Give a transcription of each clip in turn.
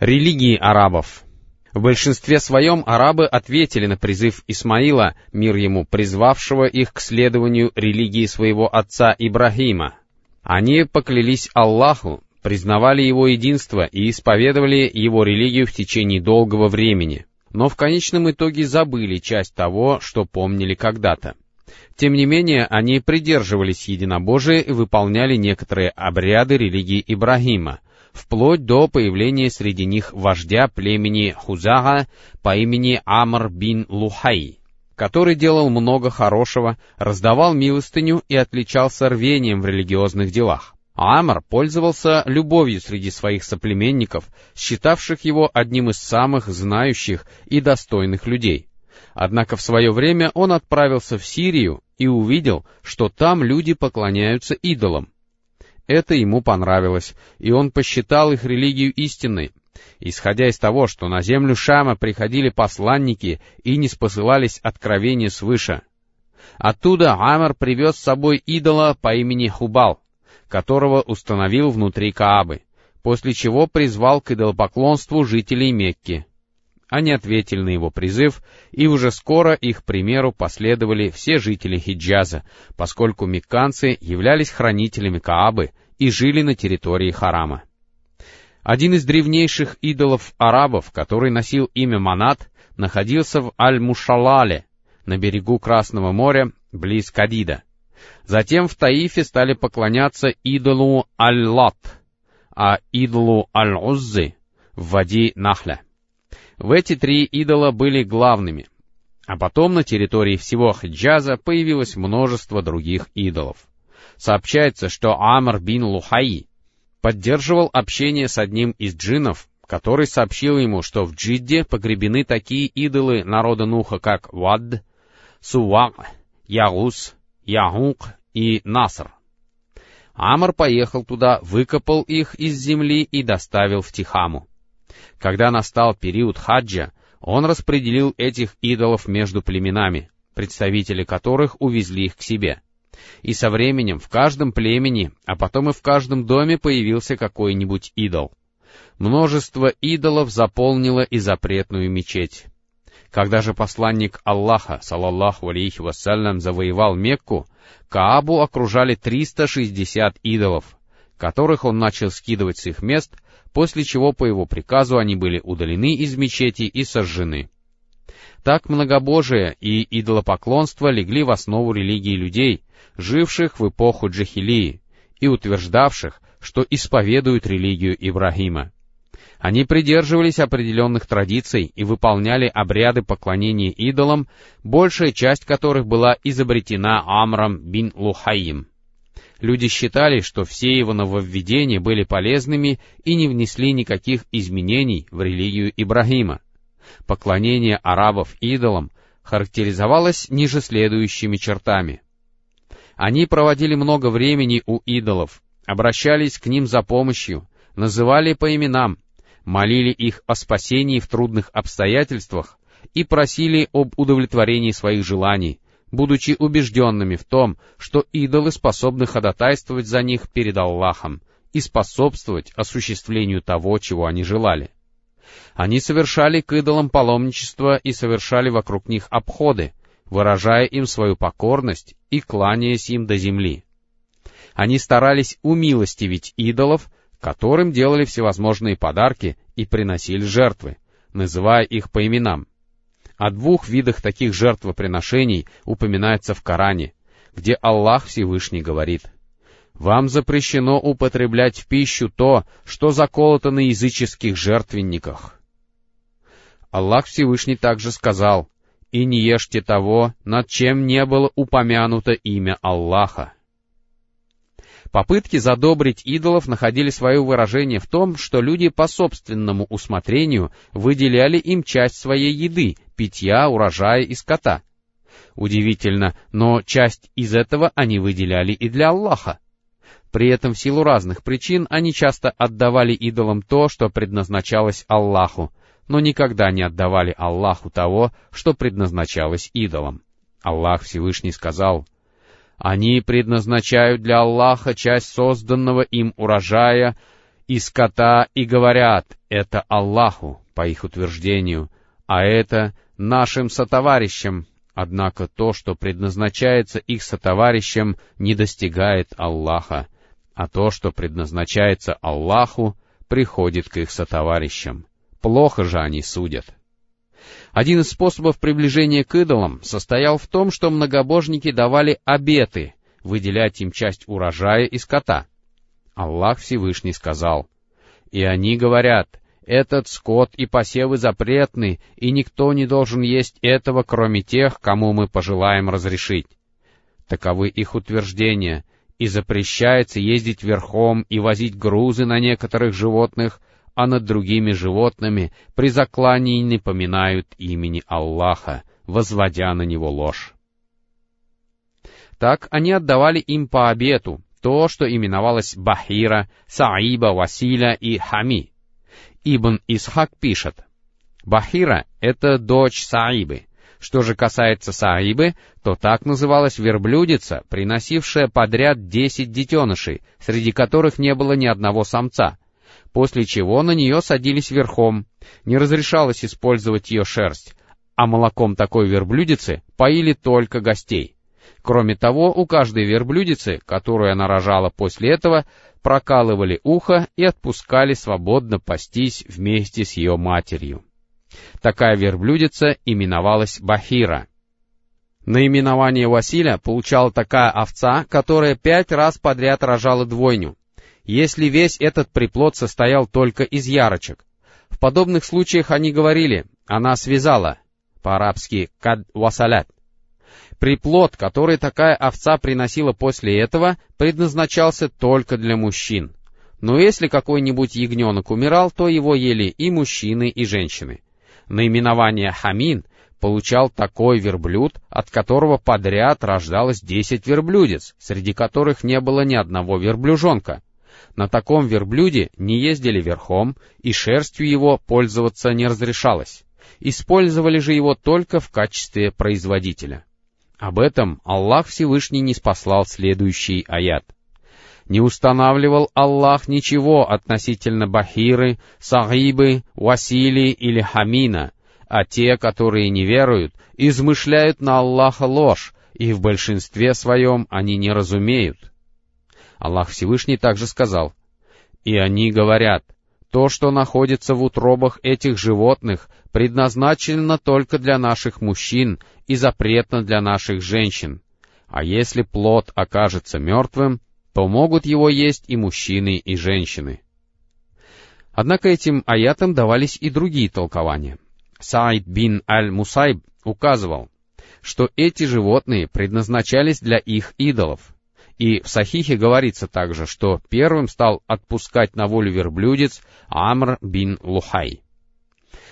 Религии арабов В большинстве своем арабы ответили на призыв Исмаила, мир ему, призвавшего их к следованию религии своего отца Ибрагима. Они поклялись Аллаху, признавали его единство и исповедовали его религию в течение долгого времени, но в конечном итоге забыли часть того, что помнили когда-то. Тем не менее, они придерживались единобожия и выполняли некоторые обряды религии Ибрагима, вплоть до появления среди них вождя племени Хузага по имени Амр бин Лухай, который делал много хорошего, раздавал милостыню и отличался рвением в религиозных делах. Амр пользовался любовью среди своих соплеменников, считавших его одним из самых знающих и достойных людей. Однако в свое время он отправился в Сирию и увидел, что там люди поклоняются идолам. Это ему понравилось, и он посчитал их религию истинной. Исходя из того, что на землю Шама приходили посланники и не спосылались откровения свыше. Оттуда Амр привез с собой идола по имени Хубал, которого установил внутри Каабы, после чего призвал к идолопоклонству жителей Мекки. Они ответили на его призыв, и уже скоро их примеру последовали все жители Хиджаза, поскольку мекканцы являлись хранителями Каабы и жили на территории Харама. Один из древнейших идолов арабов, который носил имя Манат, находился в Аль-Мушалале, на берегу Красного моря, близ Кадида. Затем в Таифе стали поклоняться идолу Аль-Лат, а идолу Аль-Уззы в Вади Нахля. В эти три идола были главными, а потом на территории всего Хиджаза появилось множество других идолов. Сообщается, что Амр бин Лухаи поддерживал общение с одним из джиннов, который сообщил ему, что в Джидде погребены такие идолы народа Нуха, как Вад, Сувак, Ягус, Ягук и Наср. Амр поехал туда, выкопал их из земли и доставил в Тихаму. Когда настал период хаджа, он распределил этих идолов между племенами, представители которых увезли их к себе. И со временем в каждом племени, а потом и в каждом доме появился какой-нибудь идол. Множество идолов заполнило и запретную мечеть. Когда же посланник Аллаха, салаллаху алейхи вассалям, завоевал Мекку, Каабу окружали 360 идолов, которых он начал скидывать с их мест — после чего по его приказу они были удалены из мечети и сожжены. Так многобожие и идолопоклонство легли в основу религии людей, живших в эпоху Джахилии, и утверждавших, что исповедуют религию Ибрагима. Они придерживались определенных традиций и выполняли обряды поклонения идолам, большая часть которых была изобретена Амром бин Лухаим. Люди считали, что все его нововведения были полезными и не внесли никаких изменений в религию Ибрагима. Поклонение арабов идолам характеризовалось ниже следующими чертами. Они проводили много времени у идолов, обращались к ним за помощью, называли по именам, молили их о спасении в трудных обстоятельствах и просили об удовлетворении своих желаний, будучи убежденными в том, что идолы способны ходатайствовать за них перед Аллахом и способствовать осуществлению того, чего они желали. Они совершали к идолам паломничество и совершали вокруг них обходы, выражая им свою покорность и кланяясь им до земли. Они старались умилостивить идолов, которым делали всевозможные подарки и приносили жертвы, называя их по именам — о двух видах таких жертвоприношений упоминается в Коране, где Аллах Всевышний говорит, «Вам запрещено употреблять в пищу то, что заколото на языческих жертвенниках». Аллах Всевышний также сказал, «И не ешьте того, над чем не было упомянуто имя Аллаха». Попытки задобрить идолов находили свое выражение в том, что люди по собственному усмотрению выделяли им часть своей еды, питья, урожая и скота. Удивительно, но часть из этого они выделяли и для Аллаха. При этом в силу разных причин они часто отдавали идолам то, что предназначалось Аллаху, но никогда не отдавали Аллаху того, что предназначалось идолам. Аллах Всевышний сказал — они предназначают для Аллаха часть созданного им урожая и скота и говорят, это Аллаху, по их утверждению, а это нашим сотоварищам, однако то, что предназначается их сотоварищам, не достигает Аллаха, а то, что предназначается Аллаху, приходит к их сотоварищам. Плохо же они судят. Один из способов приближения к идолам состоял в том, что многобожники давали обеты, выделять им часть урожая и скота. Аллах Всевышний сказал, «И они говорят, этот скот и посевы запретны, и никто не должен есть этого, кроме тех, кому мы пожелаем разрешить». Таковы их утверждения, и запрещается ездить верхом и возить грузы на некоторых животных, а над другими животными при заклании не поминают имени Аллаха, возводя на него ложь. Так они отдавали им по обету то, что именовалось Бахира, Саиба, Василя и Хами. Ибн Исхак пишет, Бахира — это дочь Саибы. Что же касается Саибы, то так называлась верблюдица, приносившая подряд десять детенышей, среди которых не было ни одного самца — после чего на нее садились верхом. Не разрешалось использовать ее шерсть, а молоком такой верблюдицы поили только гостей. Кроме того, у каждой верблюдицы, которую она рожала после этого, прокалывали ухо и отпускали свободно пастись вместе с ее матерью. Такая верблюдица именовалась Бахира. Наименование Василя получала такая овца, которая пять раз подряд рожала двойню если весь этот приплод состоял только из ярочек. В подобных случаях они говорили «она связала», по-арабски «кад васалят». Приплод, который такая овца приносила после этого, предназначался только для мужчин. Но если какой-нибудь ягненок умирал, то его ели и мужчины, и женщины. Наименование «хамин» получал такой верблюд, от которого подряд рождалось десять верблюдец, среди которых не было ни одного верблюжонка. На таком верблюде не ездили верхом, и шерстью его пользоваться не разрешалось. Использовали же его только в качестве производителя. Об этом Аллах Всевышний не спаслал следующий аят. Не устанавливал Аллах ничего относительно Бахиры, Сагибы, Васили или Хамина, а те, которые не веруют, измышляют на Аллаха ложь, и в большинстве своем они не разумеют. Аллах Всевышний также сказал, «И они говорят, то, что находится в утробах этих животных, предназначено только для наших мужчин и запретно для наших женщин. А если плод окажется мертвым, то могут его есть и мужчины, и женщины». Однако этим аятам давались и другие толкования. Саид бин аль-Мусайб указывал, что эти животные предназначались для их идолов — и в Сахихе говорится также, что первым стал отпускать на волю верблюдец Амр бин Лухай.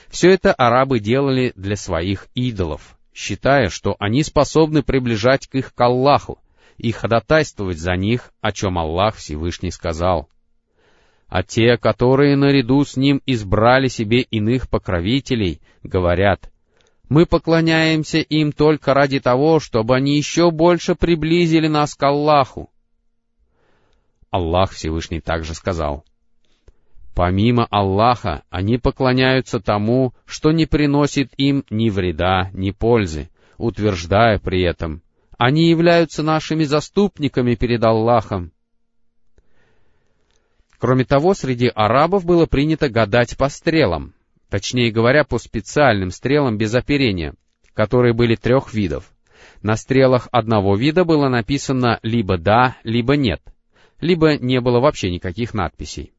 Все это арабы делали для своих идолов, считая, что они способны приближать к их к Аллаху и ходатайствовать за них, о чем Аллах Всевышний сказал. А те, которые наряду с ним избрали себе иных покровителей, говорят, мы поклоняемся им только ради того, чтобы они еще больше приблизили нас к Аллаху. Аллах Всевышний также сказал, Помимо Аллаха, они поклоняются тому, что не приносит им ни вреда, ни пользы, утверждая при этом, они являются нашими заступниками перед Аллахом. Кроме того, среди арабов было принято гадать по стрелам, точнее говоря, по специальным стрелам без оперения, которые были трех видов. На стрелах одного вида было написано либо «да», либо «нет», либо не было вообще никаких надписей.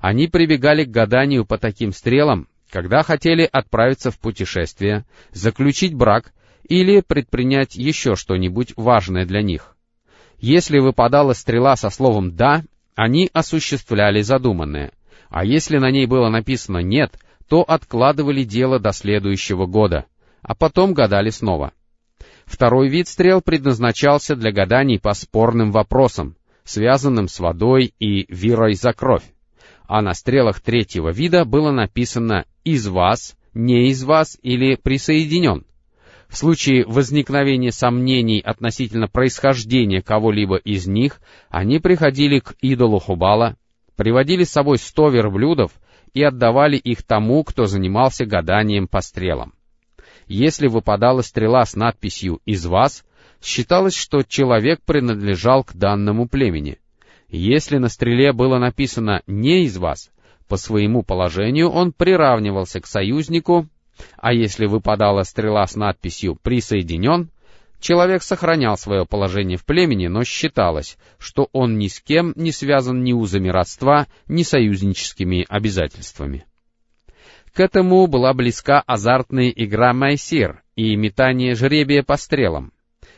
Они прибегали к гаданию по таким стрелам, когда хотели отправиться в путешествие, заключить брак или предпринять еще что-нибудь важное для них. Если выпадала стрела со словом «да», они осуществляли задуманное, а если на ней было написано «нет», то откладывали дело до следующего года, а потом гадали снова. Второй вид стрел предназначался для гаданий по спорным вопросам, связанным с водой и вирой за кровь, а на стрелах третьего вида было написано «из вас», «не из вас» или «присоединен». В случае возникновения сомнений относительно происхождения кого-либо из них, они приходили к идолу Хубала, приводили с собой сто верблюдов и отдавали их тому, кто занимался гаданием по стрелам. Если выпадала стрела с надписью «Из вас», считалось, что человек принадлежал к данному племени. Если на стреле было написано «Не из вас», по своему положению он приравнивался к союзнику, а если выпадала стрела с надписью «Присоединен», человек сохранял свое положение в племени, но считалось, что он ни с кем не связан ни узами родства, ни союзническими обязательствами. К этому была близка азартная игра Майсир и метание жребия по стрелам,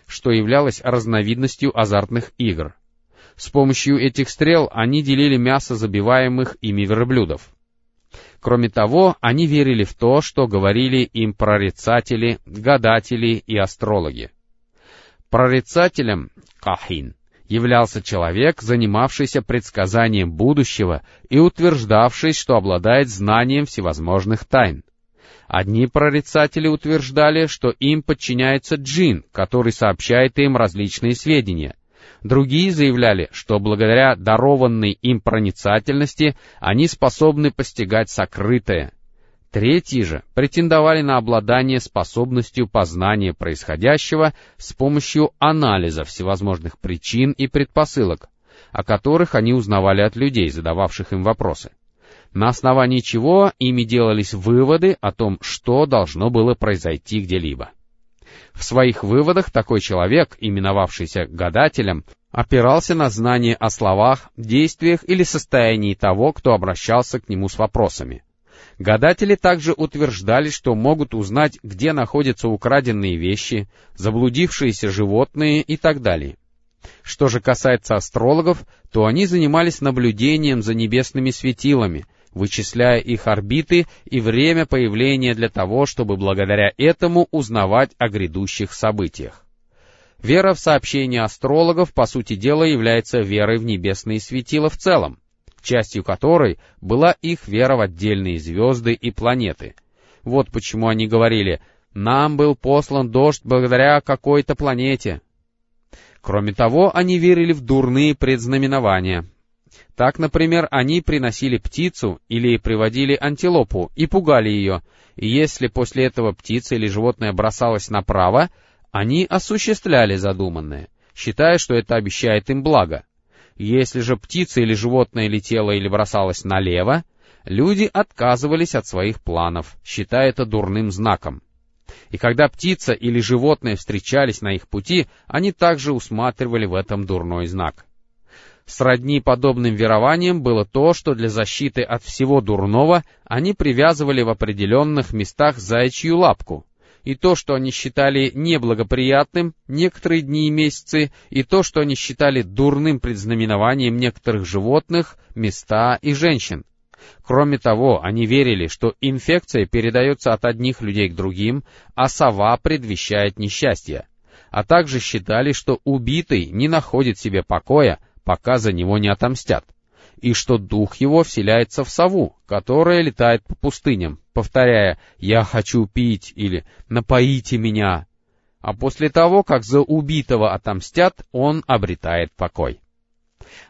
что являлось разновидностью азартных игр. С помощью этих стрел они делили мясо забиваемых ими верблюдов. Кроме того, они верили в то, что говорили им прорицатели, гадатели и астрологи. Прорицателем, кахин, являлся человек, занимавшийся предсказанием будущего и утверждавший, что обладает знанием всевозможных тайн. Одни прорицатели утверждали, что им подчиняется джин, который сообщает им различные сведения. Другие заявляли, что благодаря дарованной им проницательности они способны постигать сокрытое, Третьи же претендовали на обладание способностью познания происходящего с помощью анализа всевозможных причин и предпосылок, о которых они узнавали от людей, задававших им вопросы, на основании чего ими делались выводы о том, что должно было произойти где-либо. В своих выводах такой человек, именовавшийся гадателем, опирался на знание о словах, действиях или состоянии того, кто обращался к нему с вопросами — Гадатели также утверждали, что могут узнать, где находятся украденные вещи, заблудившиеся животные и так далее. Что же касается астрологов, то они занимались наблюдением за небесными светилами, вычисляя их орбиты и время появления для того, чтобы благодаря этому узнавать о грядущих событиях. Вера в сообщения астрологов, по сути дела, является верой в небесные светила в целом частью которой была их вера в отдельные звезды и планеты. Вот почему они говорили «Нам был послан дождь благодаря какой-то планете». Кроме того, они верили в дурные предзнаменования. Так, например, они приносили птицу или приводили антилопу и пугали ее, и если после этого птица или животное бросалось направо, они осуществляли задуманное, считая, что это обещает им благо. Если же птица или животное летело или бросалось налево, люди отказывались от своих планов, считая это дурным знаком. И когда птица или животное встречались на их пути, они также усматривали в этом дурной знак. Сродни подобным верованиям было то, что для защиты от всего дурного они привязывали в определенных местах заячью лапку, и то, что они считали неблагоприятным некоторые дни и месяцы, и то, что они считали дурным предзнаменованием некоторых животных, места и женщин. Кроме того, они верили, что инфекция передается от одних людей к другим, а сова предвещает несчастье. А также считали, что убитый не находит себе покоя, пока за него не отомстят и что дух его вселяется в сову, которая летает по пустыням, повторяя «Я хочу пить» или «Напоите меня». А после того, как за убитого отомстят, он обретает покой.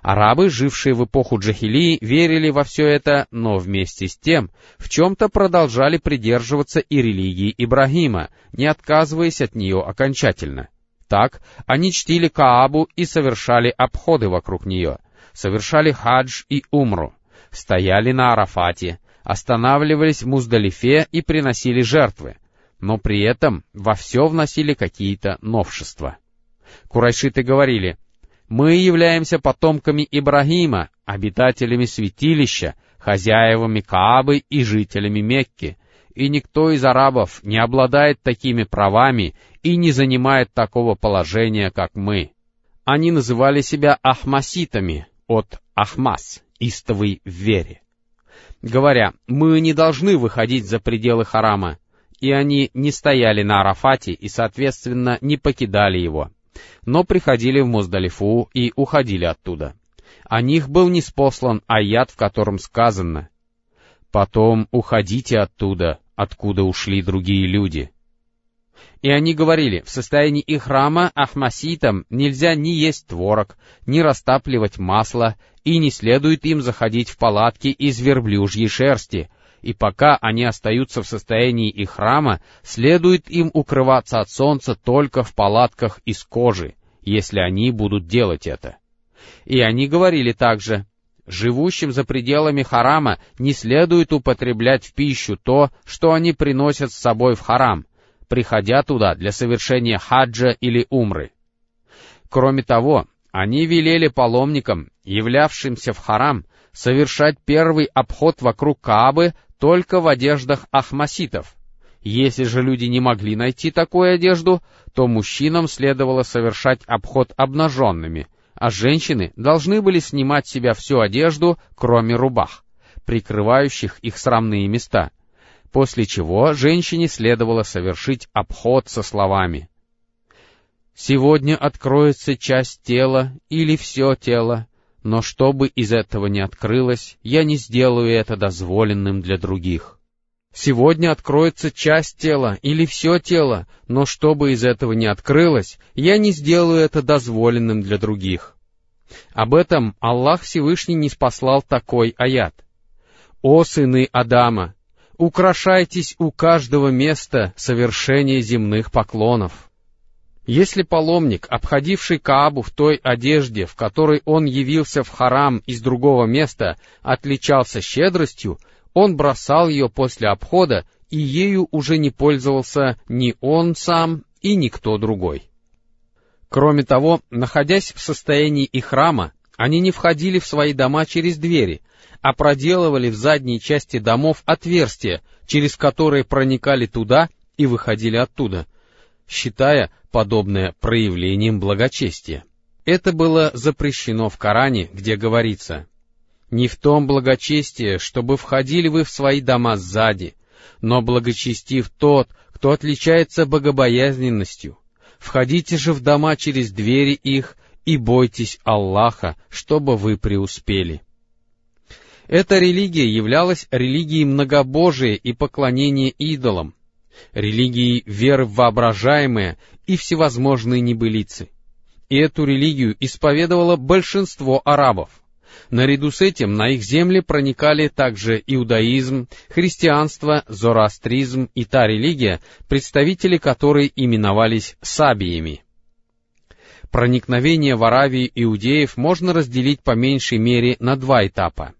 Арабы, жившие в эпоху Джахилии, верили во все это, но вместе с тем в чем-то продолжали придерживаться и религии Ибрагима, не отказываясь от нее окончательно. Так, они чтили Каабу и совершали обходы вокруг нее — совершали хадж и умру, стояли на Арафате, останавливались в Муздалифе и приносили жертвы, но при этом во все вносили какие-то новшества. Курайшиты говорили, «Мы являемся потомками Ибрагима, обитателями святилища, хозяевами Каабы и жителями Мекки, и никто из арабов не обладает такими правами и не занимает такого положения, как мы». Они называли себя ахмаситами, от Ахмас, истовый в вере. Говоря, мы не должны выходить за пределы харама, и они не стояли на Арафате и, соответственно, не покидали его, но приходили в Муздалифу и уходили оттуда. О них был неспослан аят, в котором сказано «Потом уходите оттуда, откуда ушли другие люди». И они говорили, в состоянии их храма ахмаситам нельзя ни есть творог, ни растапливать масло, и не следует им заходить в палатки из верблюжьей шерсти, и пока они остаются в состоянии их храма, следует им укрываться от солнца только в палатках из кожи, если они будут делать это. И они говорили также, живущим за пределами харама не следует употреблять в пищу то, что они приносят с собой в харам, приходя туда для совершения хаджа или умры. Кроме того, они велели паломникам, являвшимся в харам, совершать первый обход вокруг Каабы только в одеждах ахмаситов. Если же люди не могли найти такую одежду, то мужчинам следовало совершать обход обнаженными, а женщины должны были снимать с себя всю одежду, кроме рубах, прикрывающих их срамные места, после чего женщине следовало совершить обход со словами «Сегодня откроется часть тела или все тело, но чтобы из этого не открылось, я не сделаю это дозволенным для других». Сегодня откроется часть тела или все тело, но чтобы из этого не открылось, я не сделаю это дозволенным для других. Об этом Аллах Всевышний не спаслал такой аят. «О сыны Адама, украшайтесь у каждого места совершения земных поклонов». Если паломник, обходивший Каабу в той одежде, в которой он явился в харам из другого места, отличался щедростью, он бросал ее после обхода, и ею уже не пользовался ни он сам и никто другой. Кроме того, находясь в состоянии их храма, они не входили в свои дома через двери, а проделывали в задней части домов отверстия, через которые проникали туда и выходили оттуда, считая подобное проявлением благочестия. Это было запрещено в Коране, где говорится не в том благочестие, чтобы входили вы в свои дома сзади, но благочестив тот, кто отличается богобоязненностью. Входите же в дома через двери их и бойтесь Аллаха, чтобы вы преуспели. Эта религия являлась религией многобожия и поклонения идолам, религией веры в воображаемые и всевозможные небылицы. И эту религию исповедовало большинство арабов. Наряду с этим на их земли проникали также иудаизм, христианство, зороастризм и та религия, представители которой именовались сабиями. Проникновение в Аравии иудеев можно разделить по меньшей мере на два этапа.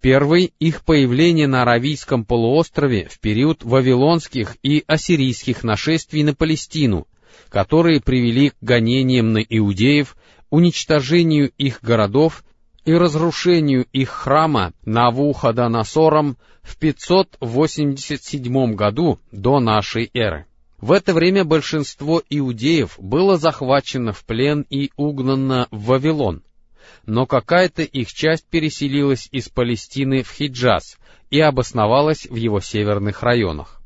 Первый — их появление на Аравийском полуострове в период вавилонских и ассирийских нашествий на Палестину, которые привели к гонениям на иудеев, уничтожению их городов и разрушению их храма Навуходоносором в 587 году до нашей эры. В это время большинство иудеев было захвачено в плен и угнано в Вавилон, но какая-то их часть переселилась из Палестины в Хиджаз и обосновалась в его северных районах.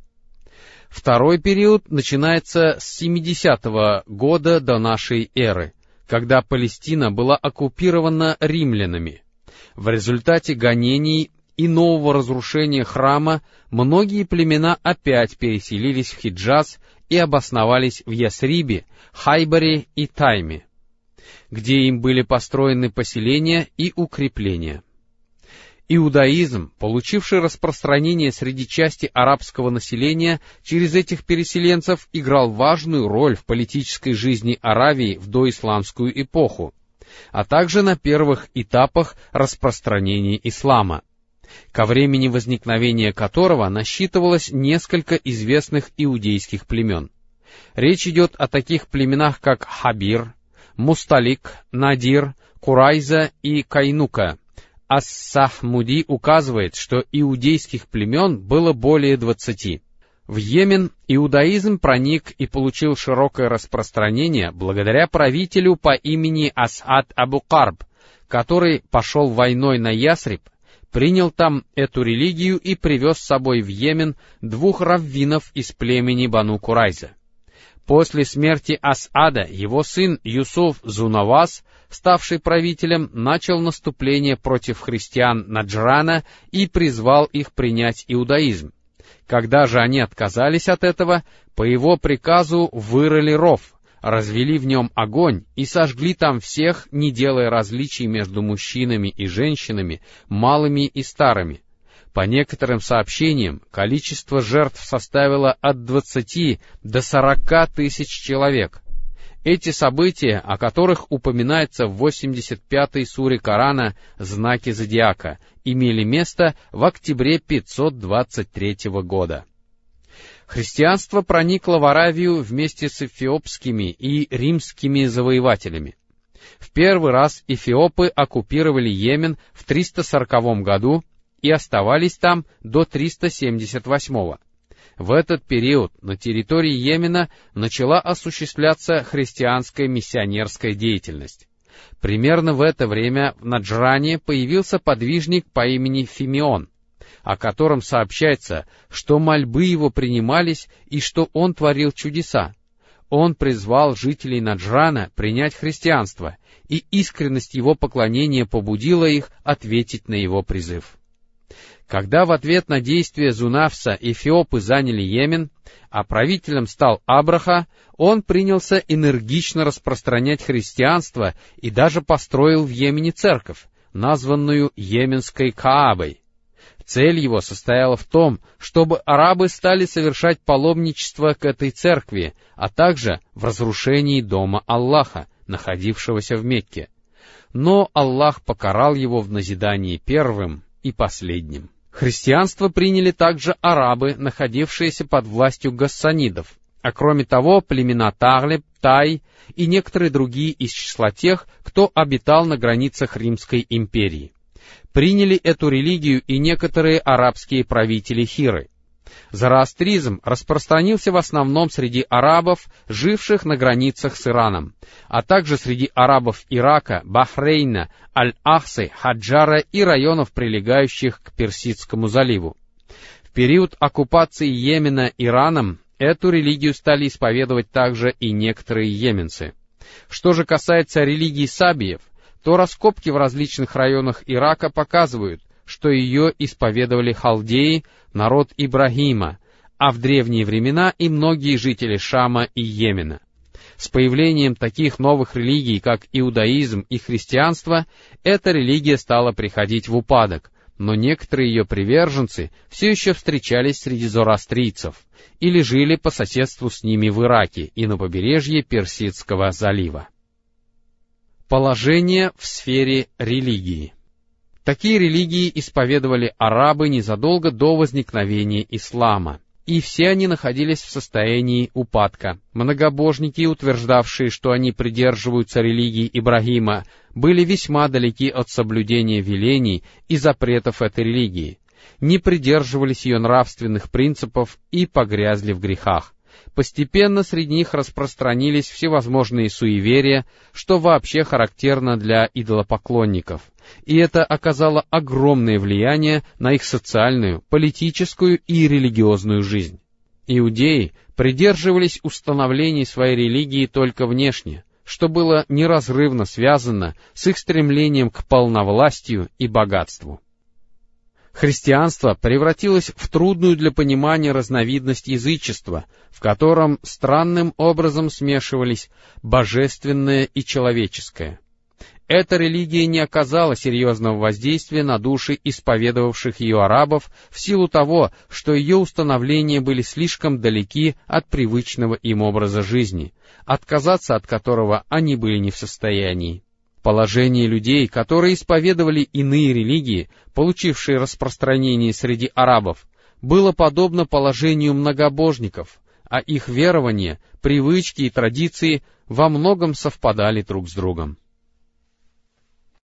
Второй период начинается с 70 -го года до нашей эры, когда Палестина была оккупирована римлянами. В результате гонений и нового разрушения храма многие племена опять переселились в Хиджаз и обосновались в Ясрибе, Хайбаре и Тайме, где им были построены поселения и укрепления. Иудаизм, получивший распространение среди части арабского населения, через этих переселенцев играл важную роль в политической жизни Аравии в доисламскую эпоху, а также на первых этапах распространения ислама, ко времени возникновения которого насчитывалось несколько известных иудейских племен. Речь идет о таких племенах, как Хабир, Мусталик, Надир, Курайза и Кайнука — Ас-Сахмуди указывает, что иудейских племен было более двадцати. В Йемен иудаизм проник и получил широкое распространение благодаря правителю по имени Асад Абу Карб, который пошел войной на Ясриб, принял там эту религию и привез с собой в Йемен двух раввинов из племени Бану Курайза. После смерти Асада его сын Юсуф Зунавас ставший правителем, начал наступление против христиан Наджрана и призвал их принять иудаизм. Когда же они отказались от этого, по его приказу вырыли ров, развели в нем огонь и сожгли там всех, не делая различий между мужчинами и женщинами, малыми и старыми. По некоторым сообщениям, количество жертв составило от 20 до 40 тысяч человек. Эти события, о которых упоминается в 85-й суре Корана «Знаки зодиака», имели место в октябре 523 года. Христианство проникло в Аравию вместе с эфиопскими и римскими завоевателями. В первый раз эфиопы оккупировали Йемен в 340 году и оставались там до 378 -го. В этот период на территории Йемена начала осуществляться христианская миссионерская деятельность. Примерно в это время в Наджране появился подвижник по имени Фимеон, о котором сообщается, что мольбы его принимались и что он творил чудеса. Он призвал жителей Наджрана принять христианство, и искренность его поклонения побудила их ответить на его призыв. Когда в ответ на действия Зунавса эфиопы заняли Йемен, а правителем стал Абраха, он принялся энергично распространять христианство и даже построил в Йемене церковь, названную Йеменской Каабой. Цель его состояла в том, чтобы арабы стали совершать паломничество к этой церкви, а также в разрушении дома Аллаха, находившегося в Мекке. Но Аллах покарал его в назидании первым и последним. Христианство приняли также арабы, находившиеся под властью гассанидов, а кроме того племена Таглеб, Тай и некоторые другие из числа тех, кто обитал на границах Римской империи. Приняли эту религию и некоторые арабские правители Хиры. Зороастризм распространился в основном среди арабов, живших на границах с Ираном, а также среди арабов Ирака, Бахрейна, Аль-Ахсы, Хаджара и районов, прилегающих к Персидскому заливу. В период оккупации Йемена Ираном эту религию стали исповедовать также и некоторые йеменцы. Что же касается религии сабиев, то раскопки в различных районах Ирака показывают, что ее исповедовали халдеи, народ Ибрагима, а в древние времена и многие жители Шама и Йемена. С появлением таких новых религий, как иудаизм и христианство, эта религия стала приходить в упадок, но некоторые ее приверженцы все еще встречались среди зороастрийцев или жили по соседству с ними в Ираке и на побережье Персидского залива. Положение в сфере религии Такие религии исповедовали арабы незадолго до возникновения ислама, и все они находились в состоянии упадка. Многобожники, утверждавшие, что они придерживаются религии Ибрагима, были весьма далеки от соблюдения велений и запретов этой религии, не придерживались ее нравственных принципов и погрязли в грехах. Постепенно среди них распространились всевозможные суеверия, что вообще характерно для идолопоклонников и это оказало огромное влияние на их социальную, политическую и религиозную жизнь. Иудеи придерживались установлений своей религии только внешне, что было неразрывно связано с их стремлением к полновластию и богатству. Христианство превратилось в трудную для понимания разновидность язычества, в котором странным образом смешивались божественное и человеческое — эта религия не оказала серьезного воздействия на души исповедовавших ее арабов в силу того, что ее установления были слишком далеки от привычного им образа жизни, отказаться от которого они были не в состоянии. Положение людей, которые исповедовали иные религии, получившие распространение среди арабов, было подобно положению многобожников, а их верования, привычки и традиции во многом совпадали друг с другом.